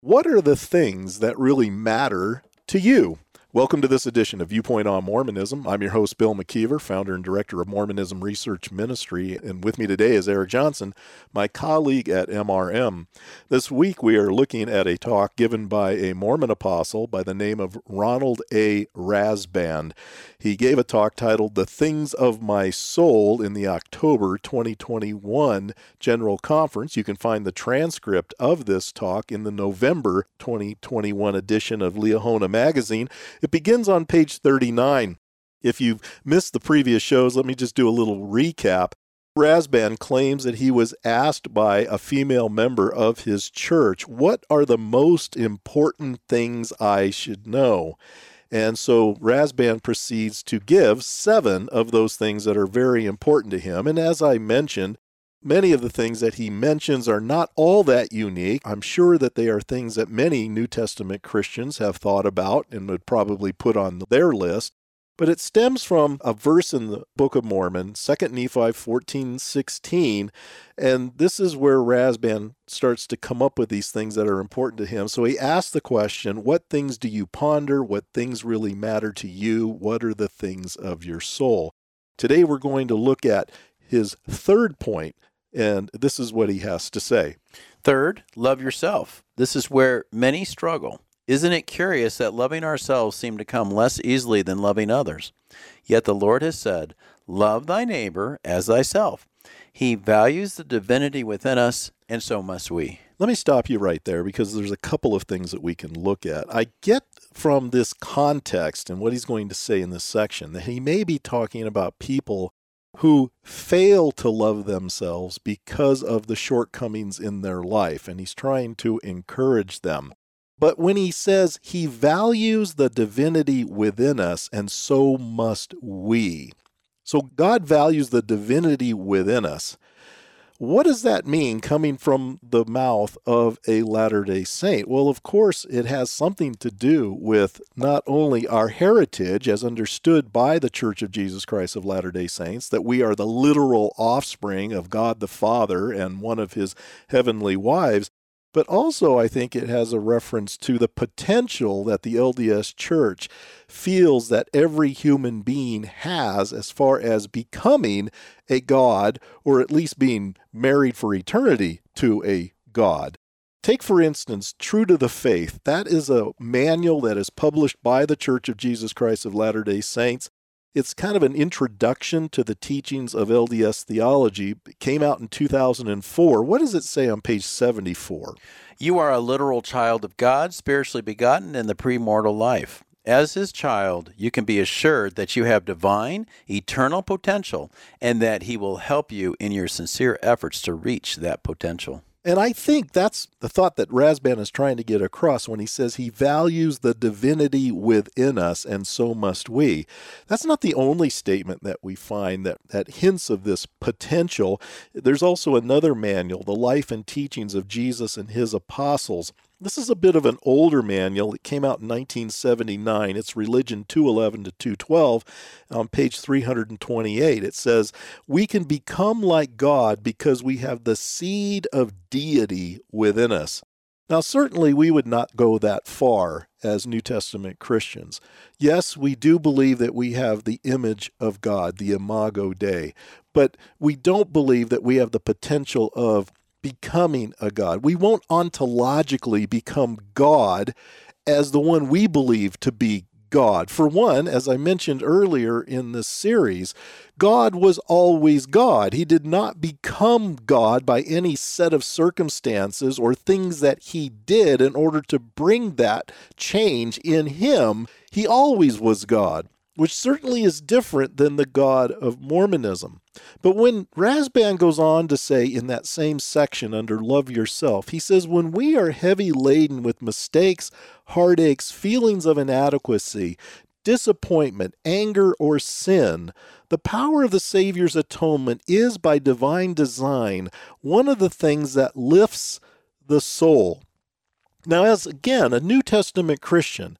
What are the things that really matter to you? Welcome to this edition of Viewpoint on Mormonism. I'm your host, Bill McKeever, founder and director of Mormonism Research Ministry. And with me today is Eric Johnson, my colleague at MRM. This week we are looking at a talk given by a Mormon apostle by the name of Ronald A. Rasband. He gave a talk titled The Things of My Soul in the October 2021 General Conference. You can find the transcript of this talk in the November 2021 edition of Liahona Magazine. Begins on page 39. If you've missed the previous shows, let me just do a little recap. Rasband claims that he was asked by a female member of his church, What are the most important things I should know? And so Rasband proceeds to give seven of those things that are very important to him. And as I mentioned, many of the things that he mentions are not all that unique. I'm sure that they are things that many New Testament Christians have thought about and would probably put on their list. But it stems from a verse in the Book of Mormon, 2 Nephi 14 16. And this is where Rasband starts to come up with these things that are important to him. So he asks the question What things do you ponder? What things really matter to you? What are the things of your soul? Today we're going to look at his third point, and this is what he has to say. Third, love yourself. This is where many struggle. Isn't it curious that loving ourselves seems to come less easily than loving others? Yet the Lord has said, Love thy neighbor as thyself. He values the divinity within us, and so must we. Let me stop you right there because there's a couple of things that we can look at. I get from this context and what he's going to say in this section that he may be talking about people who fail to love themselves because of the shortcomings in their life, and he's trying to encourage them. But when he says he values the divinity within us, and so must we. So God values the divinity within us. What does that mean coming from the mouth of a Latter day Saint? Well, of course, it has something to do with not only our heritage as understood by the Church of Jesus Christ of Latter day Saints, that we are the literal offspring of God the Father and one of his heavenly wives, but also I think it has a reference to the potential that the LDS Church feels that every human being has as far as becoming a God or at least being married for eternity to a God. Take, for instance, True to the Faith. That is a manual that is published by the Church of Jesus Christ of Latter day Saints. It's kind of an introduction to the teachings of LDS theology. It came out in 2004. What does it say on page 74? You are a literal child of God, spiritually begotten in the premortal life. As his child, you can be assured that you have divine, eternal potential and that he will help you in your sincere efforts to reach that potential. And I think that's the thought that Rasband is trying to get across when he says he values the divinity within us, and so must we. That's not the only statement that we find that, that hints of this potential. There's also another manual, The Life and Teachings of Jesus and His Apostles. This is a bit of an older manual. It came out in 1979. It's Religion 211 to 212 on page 328. It says, We can become like God because we have the seed of deity within us. Now, certainly we would not go that far as New Testament Christians. Yes, we do believe that we have the image of God, the imago Dei, but we don't believe that we have the potential of becoming a God. We won't ontologically become God as the one we believe to be God. For one, as I mentioned earlier in this series, God was always God. He did not become God by any set of circumstances or things that he did in order to bring that change in him. He always was God which certainly is different than the God of Mormonism. But when Rasband goes on to say in that same section under Love Yourself, he says, When we are heavy laden with mistakes, heartaches, feelings of inadequacy, disappointment, anger, or sin, the power of the Savior's atonement is, by divine design, one of the things that lifts the soul. Now, as again, a New Testament Christian,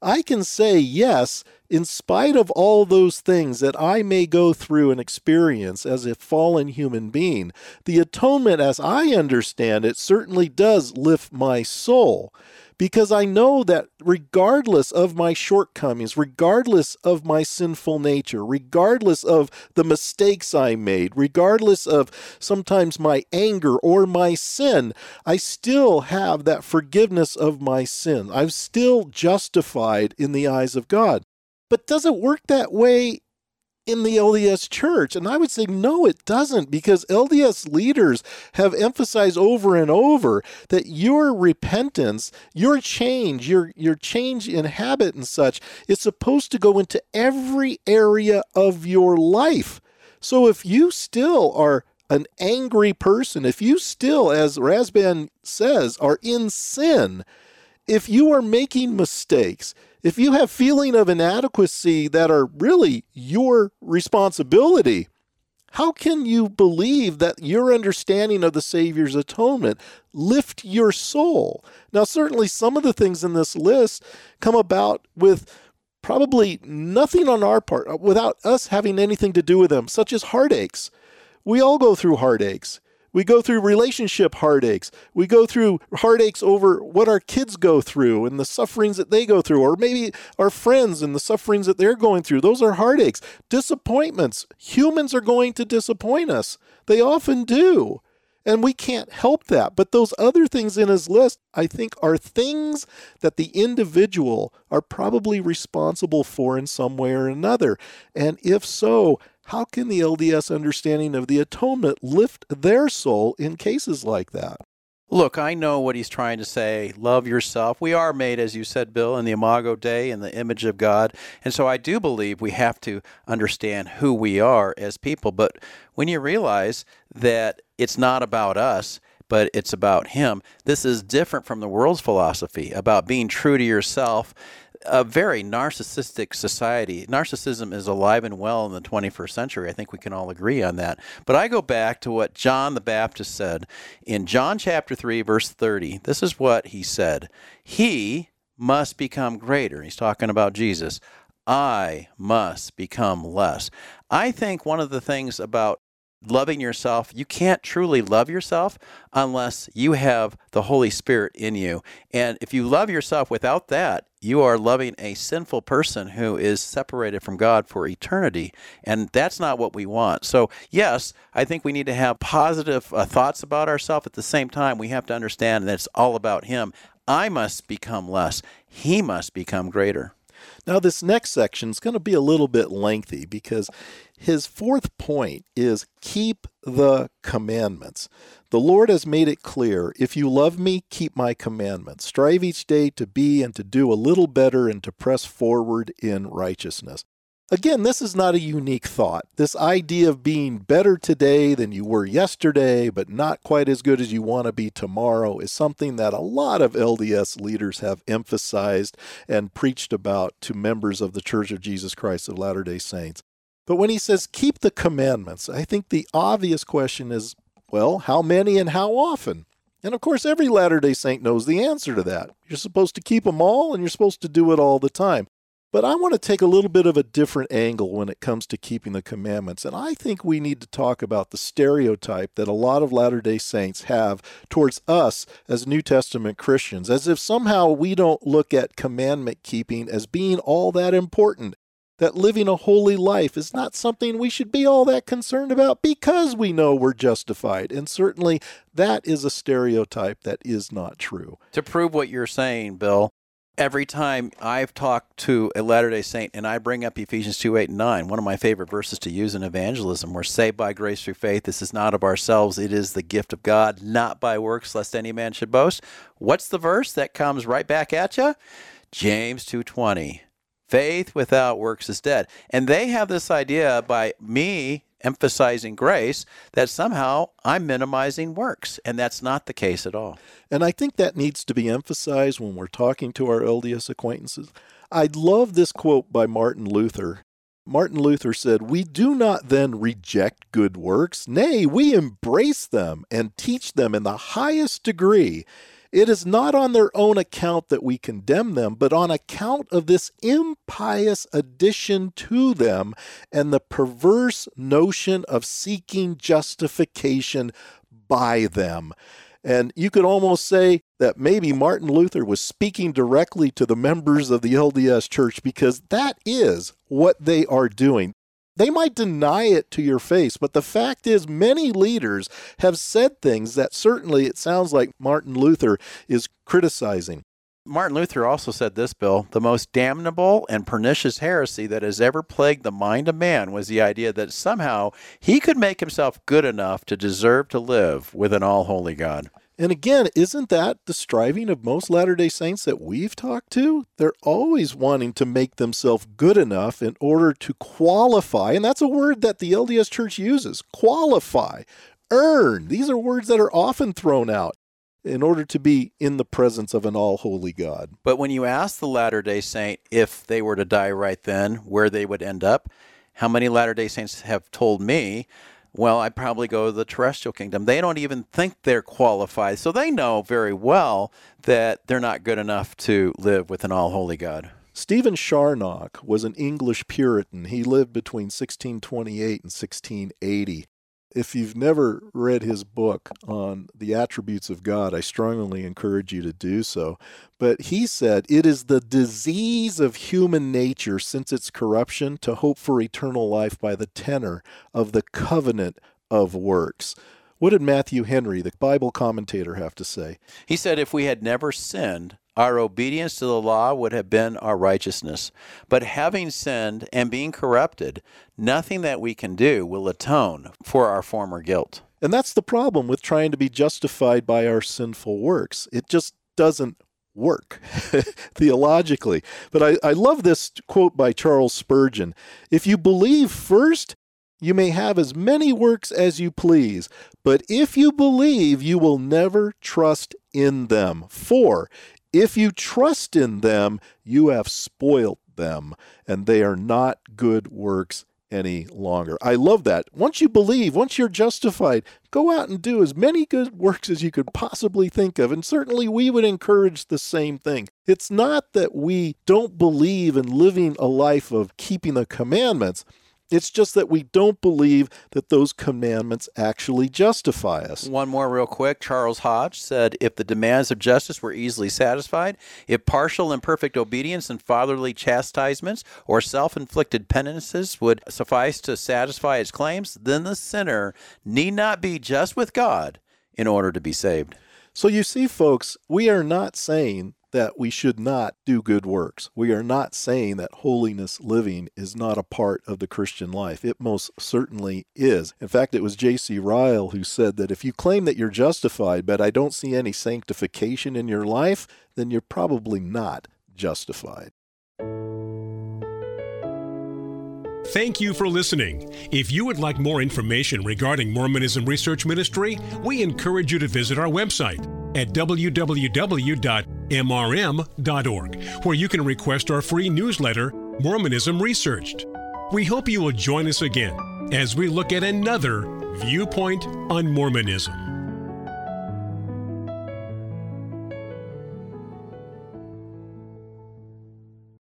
I can say, yes, in spite of all those things that I may go through and experience as a fallen human being, the atonement, as I understand it, certainly does lift my soul because I know that regardless of my shortcomings, regardless of my sinful nature, regardless of the mistakes I made, regardless of sometimes my anger or my sin, I still have that forgiveness of my sin. I'm still justified in the eyes of God. But does it work that way in the LDS church? And I would say, no, it doesn't, because LDS leaders have emphasized over and over that your repentance, your change, your, your change in habit and such is supposed to go into every area of your life. So if you still are an angry person, if you still, as Rasband says, are in sin, if you are making mistakes, if you have feeling of inadequacy that are really your responsibility, how can you believe that your understanding of the Savior's atonement lift your soul? Now, certainly some of the things in this list come about with probably nothing on our part, uh, without us having anything to do with them, such as heartaches. We all go through heartaches. We go through relationship heartaches. We go through heartaches over what our kids go through and the sufferings that they go through, or maybe our friends and the sufferings that they're going through. Those are heartaches. Disappointments. Humans are going to disappoint us. They often do. And we can't help that. But those other things in his list, I think, are things that the individual are probably responsible for in some way or another. And if so, how can the LDS understanding of the atonement lift their soul in cases like that? Look, I know what he's trying to say. Love yourself. We are made, as you said, Bill, in the Imago Dei, in the image of God. And so I do believe we have to understand who we are as people. But when you realize that it's not about us, but it's about Him, this is different from the world's philosophy about being true to yourself a very narcissistic society. Narcissism is alive and well in the 21st century. I think we can all agree on that. But I go back to what John the Baptist said in John chapter 3, verse 30. This is what he said He must become greater. He's talking about Jesus. I must become less. I think one of the things about loving yourself, you can't truly love yourself unless you have the Holy Spirit in you. And if you love yourself without that, you are loving a sinful person who is separated from God for eternity. And that's not what we want. So, yes, I think we need to have positive uh, thoughts about ourselves. At the same time, we have to understand that it's all about Him. I must become less, He must become greater. Now, this next section is going to be a little bit lengthy because his fourth point is keep the commandments. The Lord has made it clear if you love me, keep my commandments. Strive each day to be and to do a little better and to press forward in righteousness. Again, this is not a unique thought. This idea of being better today than you were yesterday, but not quite as good as you want to be tomorrow, is something that a lot of LDS leaders have emphasized and preached about to members of the Church of Jesus Christ of Latter day Saints. But when he says keep the commandments, I think the obvious question is well, how many and how often? And of course, every Latter day Saint knows the answer to that. You're supposed to keep them all and you're supposed to do it all the time. But I want to take a little bit of a different angle when it comes to keeping the commandments. And I think we need to talk about the stereotype that a lot of Latter day Saints have towards us as New Testament Christians, as if somehow we don't look at commandment keeping as being all that important. That living a holy life is not something we should be all that concerned about because we know we're justified. And certainly that is a stereotype that is not true. To prove what you're saying, Bill, every time I've talked to a Latter day Saint and I bring up Ephesians 2 8 and 9, one of my favorite verses to use in evangelism, we're saved by grace through faith. This is not of ourselves, it is the gift of God, not by works, lest any man should boast. What's the verse that comes right back at you? James 2:20. Faith without works is dead. And they have this idea by me emphasizing grace that somehow I'm minimizing works. And that's not the case at all. And I think that needs to be emphasized when we're talking to our LDS acquaintances. I love this quote by Martin Luther. Martin Luther said, We do not then reject good works, nay, we embrace them and teach them in the highest degree. It is not on their own account that we condemn them, but on account of this impious addition to them and the perverse notion of seeking justification by them. And you could almost say that maybe Martin Luther was speaking directly to the members of the LDS church because that is what they are doing. They might deny it to your face, but the fact is, many leaders have said things that certainly it sounds like Martin Luther is criticizing. Martin Luther also said this, Bill the most damnable and pernicious heresy that has ever plagued the mind of man was the idea that somehow he could make himself good enough to deserve to live with an all holy God. And again, isn't that the striving of most Latter day Saints that we've talked to? They're always wanting to make themselves good enough in order to qualify. And that's a word that the LDS Church uses qualify, earn. These are words that are often thrown out in order to be in the presence of an all holy God. But when you ask the Latter day Saint if they were to die right then, where they would end up, how many Latter day Saints have told me, well, I'd probably go to the terrestrial kingdom. They don't even think they're qualified. So they know very well that they're not good enough to live with an all holy God. Stephen Charnock was an English Puritan. He lived between 1628 and 1680. If you've never read his book on the attributes of God, I strongly encourage you to do so. But he said, It is the disease of human nature since its corruption to hope for eternal life by the tenor of the covenant of works. What did Matthew Henry, the Bible commentator, have to say? He said, If we had never sinned, our obedience to the law would have been our righteousness. But having sinned and being corrupted, nothing that we can do will atone for our former guilt. And that's the problem with trying to be justified by our sinful works. It just doesn't work theologically. But I, I love this quote by Charles Spurgeon If you believe first, you may have as many works as you please, but if you believe, you will never trust in them. For if you trust in them, you have spoilt them, and they are not good works any longer. I love that. Once you believe, once you're justified, go out and do as many good works as you could possibly think of. And certainly we would encourage the same thing. It's not that we don't believe in living a life of keeping the commandments. It's just that we don't believe that those commandments actually justify us. One more, real quick. Charles Hodge said if the demands of justice were easily satisfied, if partial and perfect obedience and fatherly chastisements or self inflicted penances would suffice to satisfy its claims, then the sinner need not be just with God in order to be saved. So you see, folks, we are not saying that we should not do good works. We are not saying that holiness living is not a part of the Christian life. It most certainly is. In fact, it was J.C. Ryle who said that if you claim that you're justified, but I don't see any sanctification in your life, then you're probably not justified. Thank you for listening. If you would like more information regarding Mormonism Research Ministry, we encourage you to visit our website at www.mrm.org, where you can request our free newsletter, Mormonism Researched. We hope you will join us again as we look at another viewpoint on Mormonism.